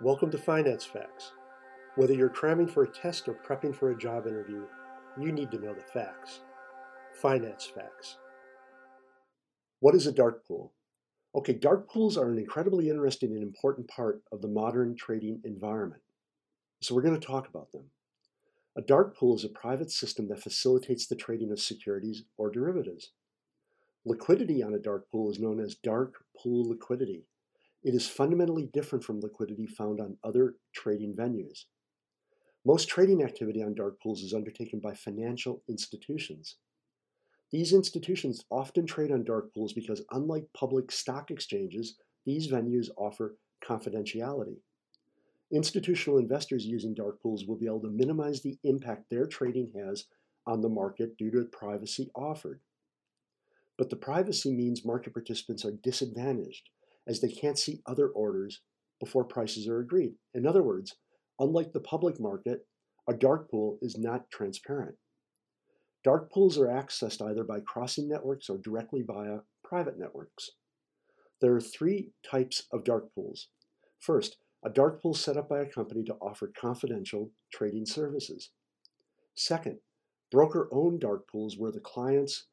Welcome to Finance Facts. Whether you're cramming for a test or prepping for a job interview, you need to know the facts. Finance Facts. What is a dark pool? Okay, dark pools are an incredibly interesting and important part of the modern trading environment. So we're going to talk about them. A dark pool is a private system that facilitates the trading of securities or derivatives. Liquidity on a dark pool is known as dark pool liquidity. It is fundamentally different from liquidity found on other trading venues. Most trading activity on dark pools is undertaken by financial institutions. These institutions often trade on dark pools because, unlike public stock exchanges, these venues offer confidentiality. Institutional investors using dark pools will be able to minimize the impact their trading has on the market due to privacy offered. But the privacy means market participants are disadvantaged as they can't see other orders before prices are agreed. In other words, unlike the public market, a dark pool is not transparent. Dark pools are accessed either by crossing networks or directly via private networks. There are three types of dark pools. First, a dark pool set up by a company to offer confidential trading services. Second, broker owned dark pools where the clients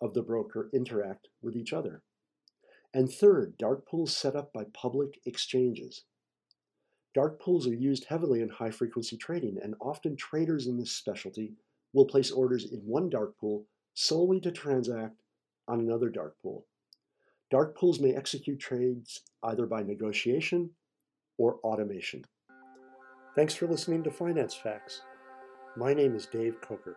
of the broker interact with each other. And third, dark pools set up by public exchanges. Dark pools are used heavily in high frequency trading, and often traders in this specialty will place orders in one dark pool solely to transact on another dark pool. Dark pools may execute trades either by negotiation or automation. Thanks for listening to Finance Facts. My name is Dave Coker.